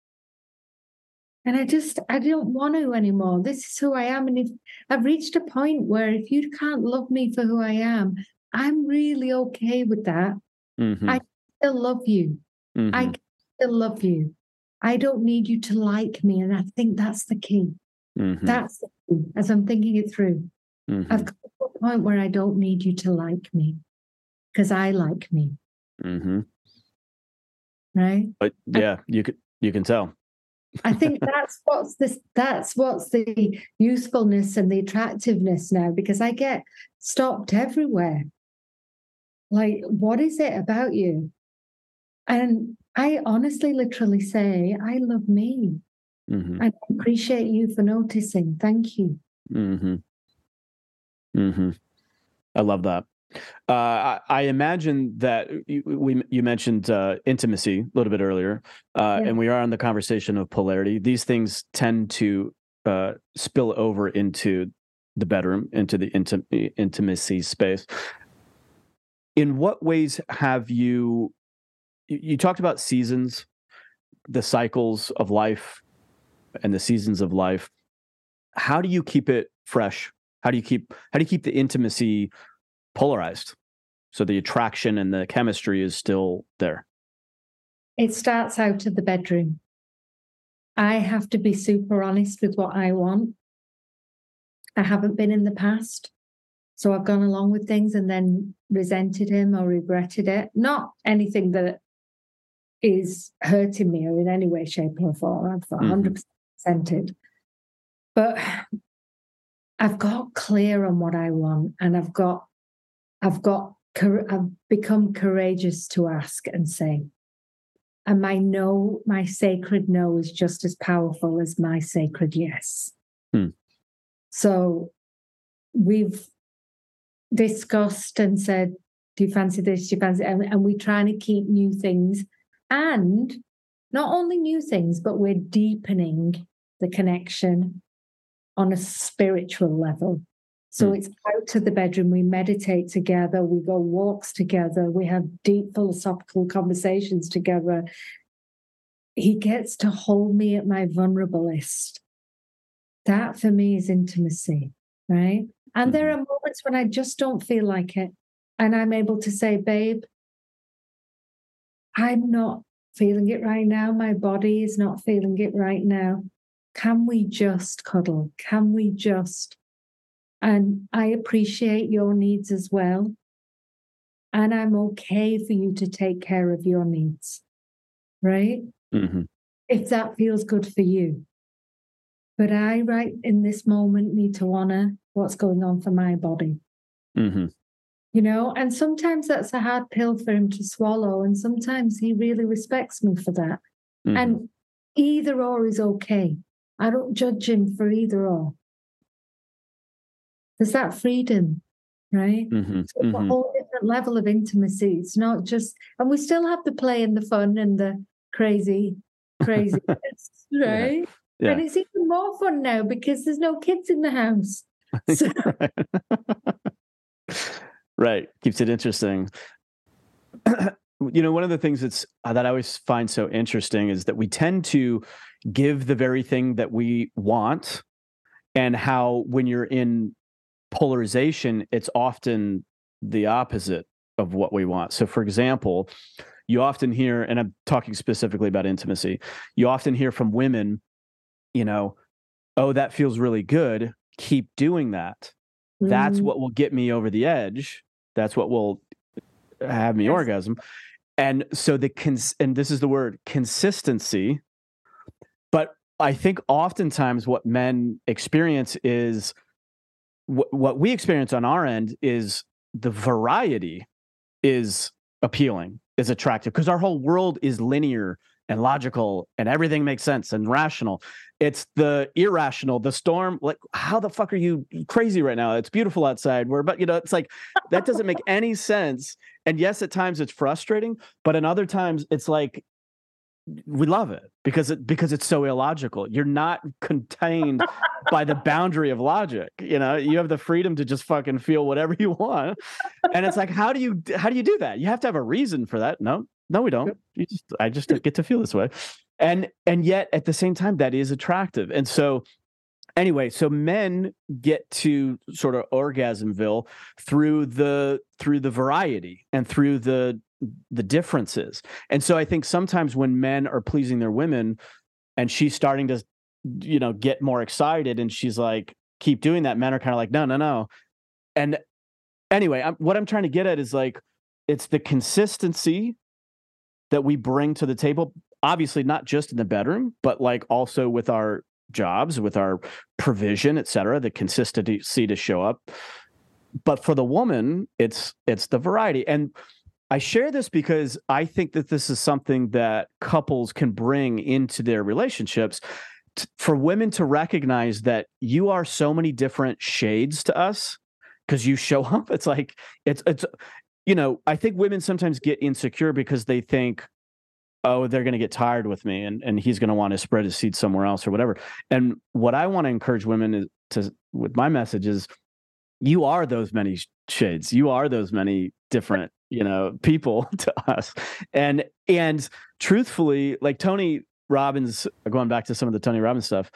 And I just, I don't want to anymore. This is who I am. And if I've reached a point where if you can't love me for who I am, I'm really okay with that. Mm-hmm. I still love you. Mm-hmm. I still love you. I don't need you to like me. And I think that's the key. Mm-hmm. That's the key as I'm thinking it through. Mm-hmm. I've got to a point where I don't need you to like me because I like me. Mm-hmm. Right.
But yeah, you can you can tell.
I think <laughs> that's what's this that's what's the usefulness and the attractiveness now because I get stopped everywhere. Like, what is it about you? And I honestly literally say, I love me. Mm-hmm. I appreciate you for noticing. Thank you. Mm-hmm.
Mm-hmm. I love that. Uh, I, I, imagine that you, we you mentioned uh, intimacy a little bit earlier, uh, yeah. and we are on the conversation of polarity. These things tend to uh, spill over into the bedroom, into the inti- intimacy space. In what ways have you? You talked about seasons, the cycles of life, and the seasons of life. How do you keep it fresh? How do you keep how do you keep the intimacy polarized. So the attraction and the chemistry is still there.
It starts out of the bedroom. I have to be super honest with what I want. I haven't been in the past. So I've gone along with things and then resented him or regretted it. Not anything that is hurting me or in any way, shape, or form. I've 100% mm-hmm. resented. But I've got clear on what I want and I've got I've got, I've become courageous to ask and say. And my no, my sacred no is just as powerful as my sacred yes. Hmm. So we've discussed and said, Do you fancy this? Do you fancy? And, and we're trying to keep new things, and not only new things, but we're deepening the connection on a spiritual level. So mm. it's out to the bedroom. We meditate together. We go walks together. We have deep philosophical conversations together. He gets to hold me at my vulnerablest. That for me is intimacy, right? And there mm-hmm. are moments when I just don't feel like it. And I'm able to say, babe, I'm not feeling it right now. My body is not feeling it right now. Can we just cuddle? Can we just? And I appreciate your needs as well. And I'm okay for you to take care of your needs, right? Mm-hmm. If that feels good for you. But I, right in this moment, need to honor what's going on for my body. Mm-hmm. You know, and sometimes that's a hard pill for him to swallow. And sometimes he really respects me for that. Mm-hmm. And either or is okay. I don't judge him for either or. There's that freedom, right? Mm-hmm, so it's mm-hmm. a whole different level of intimacy. It's not just, and we still have the play and the fun and the crazy, crazy, <laughs> right? Yeah. Yeah. And it's even more fun now because there's no kids in the house. <laughs> So. <laughs>
right. Keeps it interesting. <clears throat> you know, one of the things that's uh, that I always find so interesting is that we tend to give the very thing that we want and how when you're in polarization it's often the opposite of what we want so for example you often hear and i'm talking specifically about intimacy you often hear from women you know oh that feels really good keep doing that mm-hmm. that's what will get me over the edge that's what will have me yes. orgasm and so the cons and this is the word consistency but I think oftentimes what men experience is wh- what we experience on our end is the variety is appealing, is attractive because our whole world is linear and logical and everything makes sense and rational. It's the irrational, the storm. Like, how the fuck are you crazy right now? It's beautiful outside. We're, but you know, it's like that doesn't make <laughs> any sense. And yes, at times it's frustrating, but in other times it's like we love it because it because it's so illogical. You're not contained by the boundary of logic. You know, you have the freedom to just fucking feel whatever you want. And it's like, how do you how do you do that? You have to have a reason for that. No, no, we don't. You just I just get to feel this way. And and yet at the same time, that is attractive. And so anyway, so men get to sort of orgasmville through the through the variety and through the the differences. And so I think sometimes when men are pleasing their women and she's starting to, you know, get more excited and she's like, keep doing that, men are kind of like, no, no, no. And anyway, I'm, what I'm trying to get at is like, it's the consistency that we bring to the table, obviously not just in the bedroom, but like also with our jobs, with our provision, et cetera, the consistency to show up. But for the woman, it's it's the variety. And I share this because I think that this is something that couples can bring into their relationships t- for women to recognize that you are so many different shades to us because you show <laughs> up. It's like, it's, it's, you know, I think women sometimes get insecure because they think, oh, they're going to get tired with me and, and he's going to want to spread his seed somewhere else or whatever. And what I want to encourage women is to, with my message is you are those many shades. You are those many different you know people <laughs> to us and and truthfully like tony robbins going back to some of the tony robbins stuff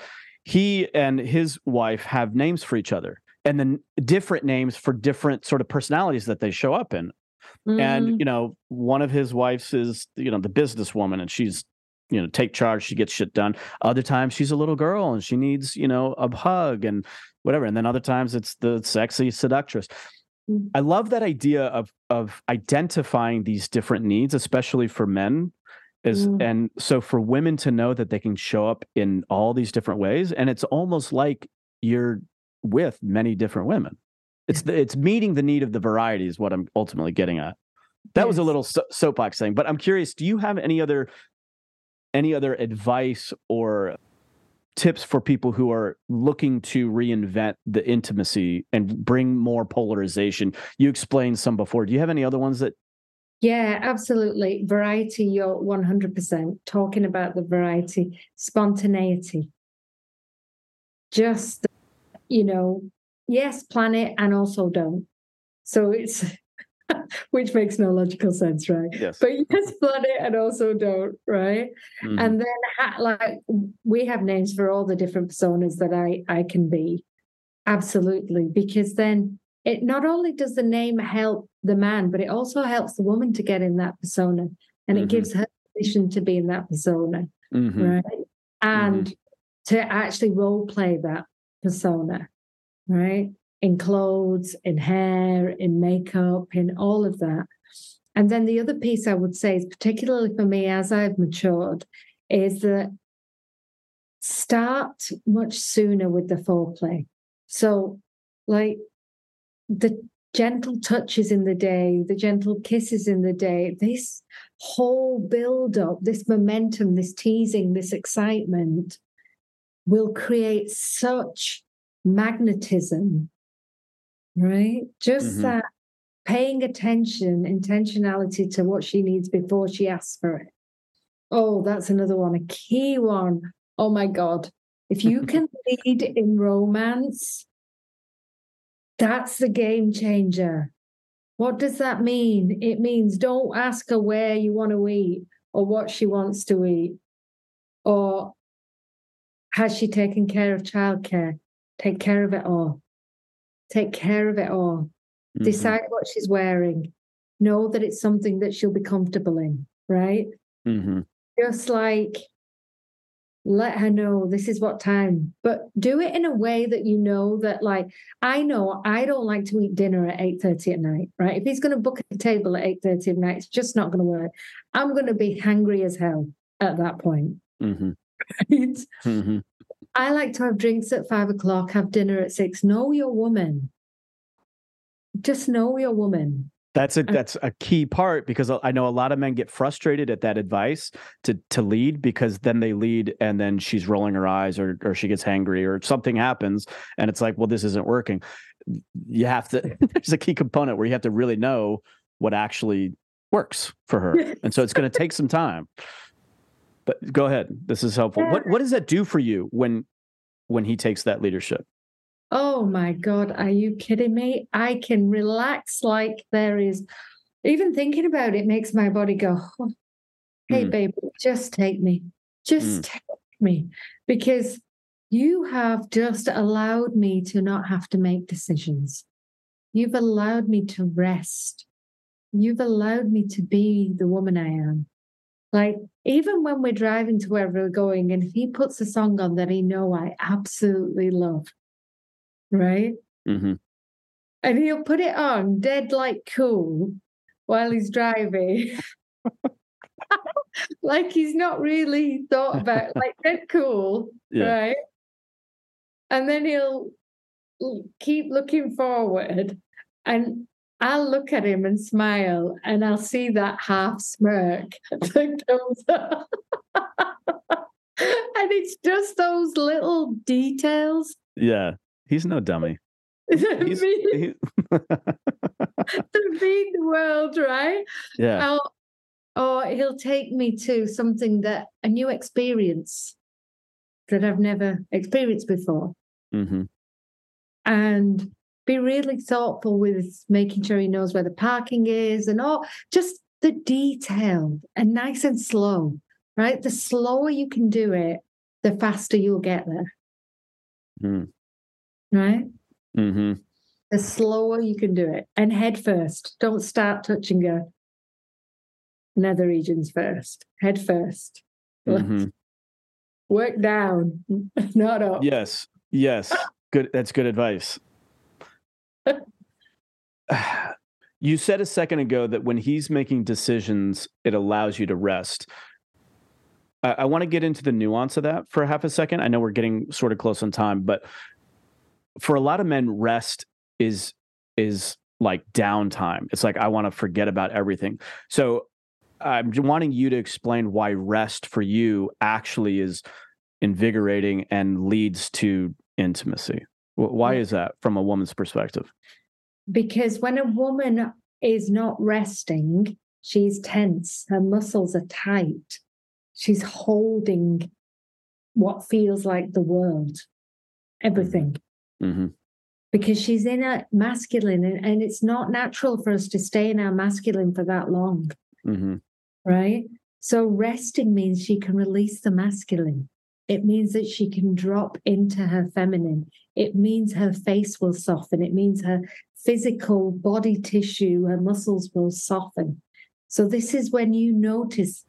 he and his wife have names for each other and then different names for different sort of personalities that they show up in mm. and you know one of his wives is you know the businesswoman and she's you know take charge she gets shit done other times she's a little girl and she needs you know a hug and whatever and then other times it's the sexy seductress Mm. I love that idea of of identifying these different needs, especially for men. Is mm. and so for women to know that they can show up in all these different ways, and it's almost like you're with many different women. It's the, it's meeting the need of the variety is what I'm ultimately getting at. That yes. was a little so- soapbox thing, but I'm curious. Do you have any other any other advice or tips for people who are looking to reinvent the intimacy and bring more polarization? You explained some before. Do you have any other ones that?
Yeah, absolutely. Variety, you're 100% talking about the variety, spontaneity. Just, you know, yes, plan it and also don't. So it's <laughs> which makes no logical sense, right?
Yes.
But yes, <laughs> plan it and also don't, right? Mm-hmm. And then ha- like we have names for all the different personas that I I can be. Absolutely. Because then it not only does the name help the man, but it also helps the woman to get in that persona. And mm-hmm. it gives her permission to be in that persona. Mm-hmm. Right. And mm-hmm. to actually role play that persona. Right in clothes, in hair, in makeup, in all of that. And then the other piece I would say is, particularly for me as I've matured, is that start much sooner with the foreplay. So, like the gentle touches in the day, the gentle kisses in the day, this whole build up, this momentum, this teasing, this excitement will create such magnetism right? Just mm-hmm. that paying attention, intentionality to what she needs before she asks for it. Oh, that's another one, a key one. Oh my God. If you <laughs> can lead in romance, that's the game changer. What does that mean? It means don't ask her where you want to eat or what she wants to eat or has she taken care of childcare? Take care of it all. Take care of it all. Mm-hmm. Decide what she's wearing. Know that it's something that she'll be comfortable in, right? Mm-hmm. Just like let her know this is what time but do it in a way that you know that like i know i don't like to eat dinner at 8.30 at night right if he's going to book a table at 8.30 at night it's just not going to work i'm going to be hungry as hell at that point mm-hmm. <laughs> right? Mm-hmm. I like to have drinks at five o'clock, have dinner at six. Know your woman. Just know your woman.
That's a uh, that's a key part because I know a lot of men get frustrated at that advice to to lead because then they lead and then she's rolling her eyes or or she gets angry or something happens and it's like well this isn't working. You have to <laughs> there's a key component where you have to really know what actually works for her. <laughs> And so it's going to take some time. But go ahead. This is helpful. What what does that do for you when when he takes that leadership?
Oh my God, are you kidding me? I can relax like there is even thinking about it makes my body go, oh, hey, mm. baby, just take me. Just mm. take me. Because you have just allowed me to not have to make decisions. You've allowed me to rest. You've allowed me to be the woman I am. Like even when we're driving to wherever we're going, and he puts a song on that he know I absolutely love, right? Mm-hmm. And he'll put it on dead like cool while he's driving. <laughs> like he's not really thought about like dead cool, <laughs> yeah. right? And then he'll keep looking forward and I'll look at him and smile, and I'll see that half smirk <laughs> that comes up. <laughs> and it's just those little details.
Yeah, he's no dummy. <laughs>
He's, he's, he's... to feed the world, right?
Yeah.
I'll, or he'll take me to something that a new experience that I've never experienced before. Mm-hmm. And be really thoughtful with making sure he knows where the parking is and all just the detail and nice and slow, right? The slower you can do it, the faster you'll get there. Mm. Right? Mm-hmm. The slower you can do it. And head first. Don't start touching your nether regions first. Head 1st mm-hmm. Work down, <laughs> not up.
Yes. Yes. Good. That's good advice. You said a second ago that when he's making decisions, it allows you to rest. I, I want to get into the nuance of that for half a second. I know we're getting sort of close on time, but for a lot of men, rest is is like downtime. It's like I want to forget about everything. So I'm wanting you to explain why rest for you actually is invigorating and leads to intimacy. Why is that from a woman's perspective?
Because when a woman is not resting, she's tense, her muscles are tight, she's holding what feels like the world, everything. Mm-hmm. Because she's in a masculine, and, and, it's not natural for us to stay in our masculine for that long. Mm-hmm. Right. So, resting means she can release the masculine. It means that she can drop into her feminine. It means her face will soften. It means her physical body tissue, her muscles will soften. So, this is when you notice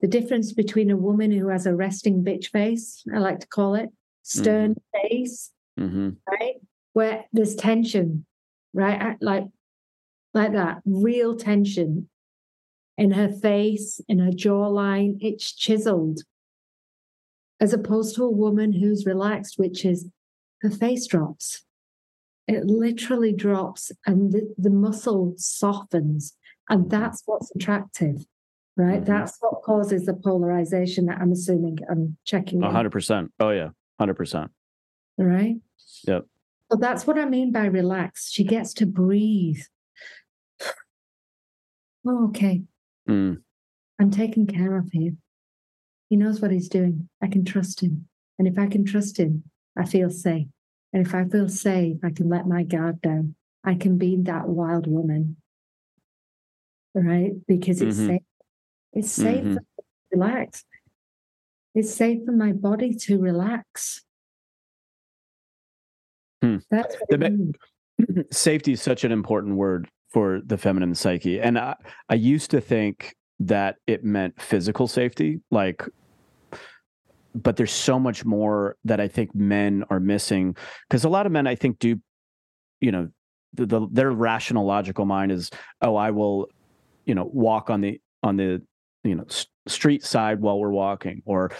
the difference between a woman who has a resting bitch face, I like to call it, stern mm-hmm. face, mm-hmm. right? Where there's tension, right? Like, like that, real tension in her face, in her jawline, it's chiseled. As opposed to a woman who's relaxed, which is her face drops. It literally drops and the, the muscle softens. And mm-hmm. that's what's attractive right? Mm-hmm. That's what causes the polarization that I'm assuming I'm checking.
hundred percent. Oh yeah. Hundred percent.
Right.
Yep.
So that's what I mean by relax. She gets to breathe. <sighs> Oh, okay. Mm. I'm taking care of him. He knows what he's doing. I can trust him. And if I can trust him, I feel safe. And if I feel safe, I can let my guard down. I can be that wild woman. Right? Because it's mm-hmm. safe it's safe mm-hmm. to relax. It's safe for my body to relax.
Hmm. That's the, <clears throat> safety is such an important word for the feminine psyche. And I, I used to think that it meant physical safety, like but there's so much more that I think men are missing because a lot of men I think do, you know, the, the, their rational logical mind is, oh, I will, you know, walk on the on the you know street side while we're walking or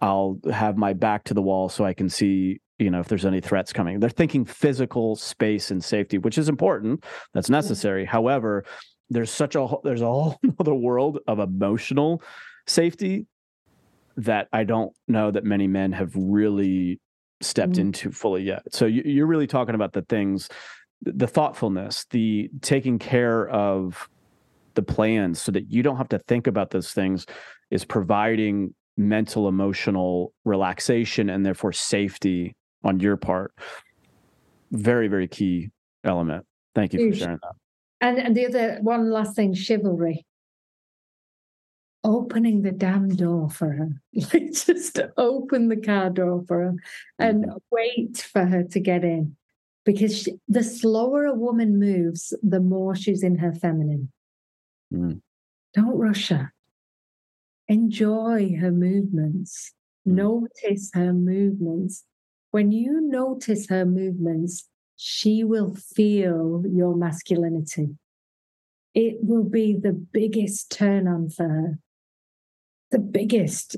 i'll have my back to the wall so i can see you know if there's any threats coming. They're thinking physical space and safety which is important. That's necessary. However there's such a there's a <laughs> whole other world of emotional safety that i don't know that many men have really stepped mm-hmm. into fully yet. So you, you're really talking about the things the thoughtfulness the taking care of the plans so that you don't have to think about those things is providing mental emotional relaxation and therefore safety on your part. Very very key element. Thank you for sharing that
and, and the other one last thing chivalry opening the damn door for her <laughs> like just open the car door for her and mm-hmm. wait for her to get in because she, the slower a woman moves the more she's in her feminine Mm. Don't rush her. Enjoy her movements. Mm. Notice her movements. When you notice her movements, she will feel your masculinity. It will be the biggest turn on for her. The biggest.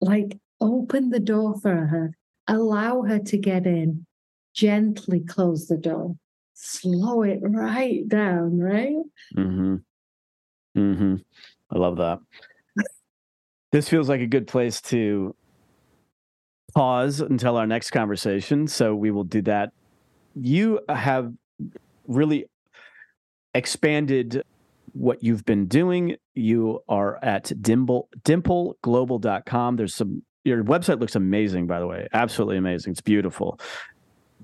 Like, open the door for her, allow her to get in, gently close the door, slow it right down, right?
Mm-hmm. Mm-hmm. I love that. This feels like a good place to pause until our next conversation. So we will do that. You have really expanded what you've been doing. You are at dimple dimpleglobal.com. There's some your website looks amazing, by the way. Absolutely amazing. It's beautiful.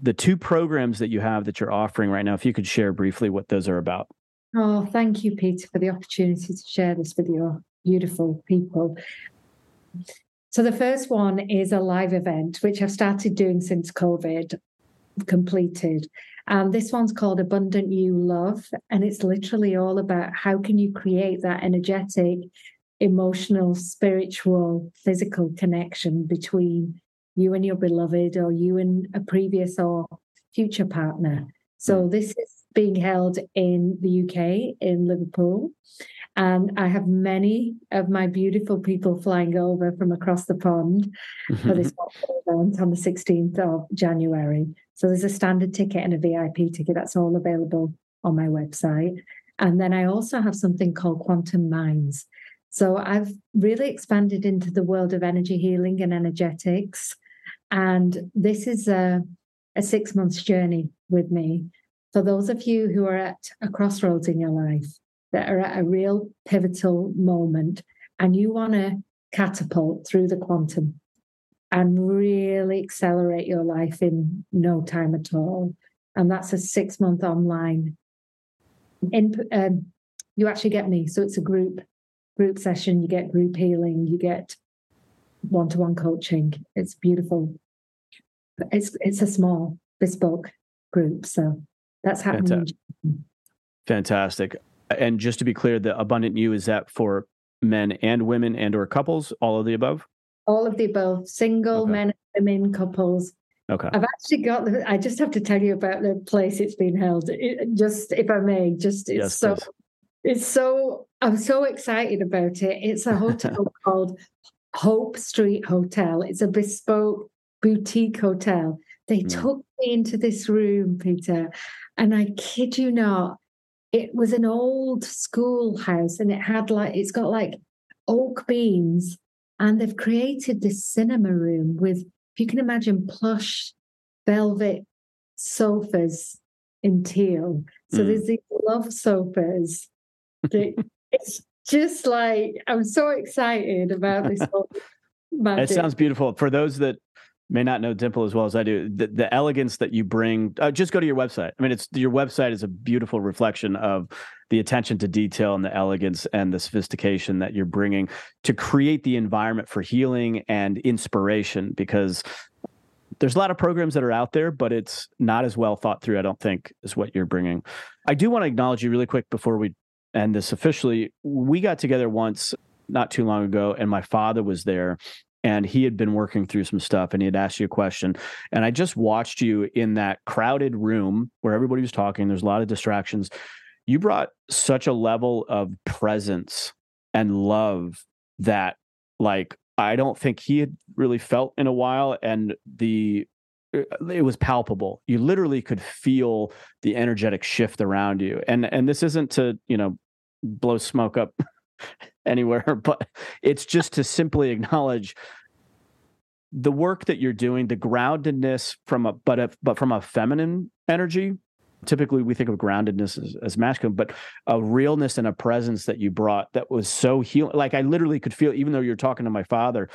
The two programs that you have that you're offering right now, if you could share briefly what those are about.
Oh, thank you, Peter, for the opportunity to share this with your beautiful people. So, the first one is a live event, which I've started doing since COVID completed. And this one's called Abundant You Love. And it's literally all about how can you create that energetic, emotional, spiritual, physical connection between you and your beloved, or you and a previous or future partner. So, hmm. this is being held in the UK, in Liverpool. And I have many of my beautiful people flying over from across the pond for this <laughs> event on the 16th of January. So there's a standard ticket and a VIP ticket. That's all available on my website. And then I also have something called Quantum Minds. So I've really expanded into the world of energy healing and energetics. And this is a, a six months journey with me. For those of you who are at a crossroads in your life, that are at a real pivotal moment, and you want to catapult through the quantum and really accelerate your life in no time at all. And that's a six month online. In, um, you actually get me. So it's a group group session. You get group healing. You get one to one coaching. It's beautiful. It's it's a small bespoke group. So that's happening.
Fantastic. Fantastic. And just to be clear, the abundant you is that for men and women and or couples, all of the above?
All of the above, single okay. men, women, couples.
Okay.
I've actually got the, I just have to tell you about the place it's been held. It, just if I may, just it's yes, so please. it's so I'm so excited about it. It's a hotel <laughs> called Hope Street Hotel. It's a bespoke boutique hotel. They mm. took me into this room, Peter, and I kid you not, it was an old schoolhouse and it had like it's got like oak beams and they've created this cinema room with if you can imagine plush velvet sofas in teal so mm. there's these love sofas <laughs> it's just like i'm so excited about this <laughs> whole
magic. it sounds beautiful for those that may not know Dimple as well as I do. The, the elegance that you bring, uh, just go to your website. I mean, it's your website is a beautiful reflection of the attention to detail and the elegance and the sophistication that you're bringing to create the environment for healing and inspiration. Because there's a lot of programs that are out there, but it's not as well thought through. I don't think is what you're bringing. I do want to acknowledge you really quick before we end this officially. We got together once not too long ago, and my father was there and he had been working through some stuff and he had asked you a question and i just watched you in that crowded room where everybody was talking there's a lot of distractions you brought such a level of presence and love that like i don't think he had really felt in a while and the uh, it was palpable you literally could feel the energetic shift around you and and this isn't to you know blow smoke up <laughs> anywhere, <laughs> but it's just to simply acknowledge the work that you're doing, the groundedness from a but a, but from a feminine energy. Typically, we think of groundedness as, as masculine, but a realness and a presence that you brought that was so healing. Like I literally could feel, even though you're talking to my father,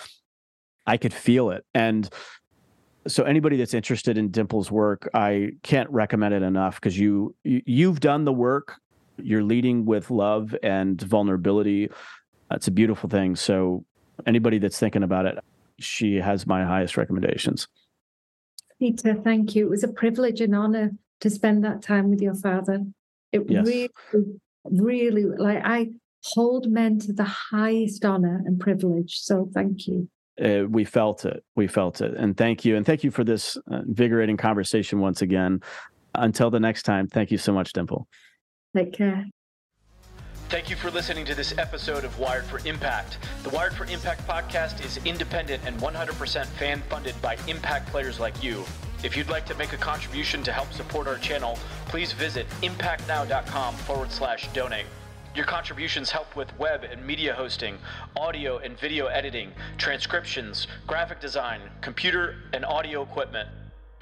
I could feel it. And so anybody that's interested in Dimple's work, I can't recommend it enough because you, you you've done the work you're leading with love and vulnerability. It's a beautiful thing. So anybody that's thinking about it, she has my highest recommendations.
Peter, thank you. It was a privilege and honor to spend that time with your father. It yes. really, really, like I hold men to the highest honor and privilege. So thank you.
Uh, we felt it. We felt it. And thank you. And thank you for this uh, invigorating conversation once again. Until the next time, thank you so much, Dimple.
Take care.
Thank you for listening to this episode of Wired for Impact. The Wired for Impact podcast is independent and 100% fan funded by impact players like you. If you'd like to make a contribution to help support our channel, please visit impactnow.com forward slash donate. Your contributions help with web and media hosting, audio and video editing, transcriptions, graphic design, computer and audio equipment.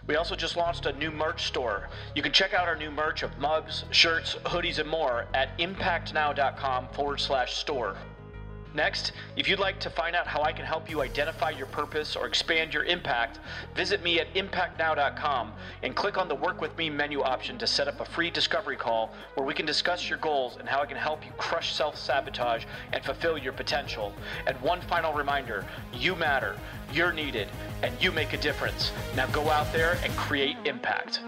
We also just launched a new merch store. You can check out our new merch of mugs, shirts, hoodies, and more at impactnow.com forward slash store. Next, if you'd like to find out how I can help you identify your purpose or expand your impact, visit me at impactnow.com and click on the Work With Me menu option to set up a free discovery call where we can discuss your goals and how I can help you crush self sabotage and fulfill your potential. And one final reminder you matter, you're needed, and you make a difference. Now go out there and create impact.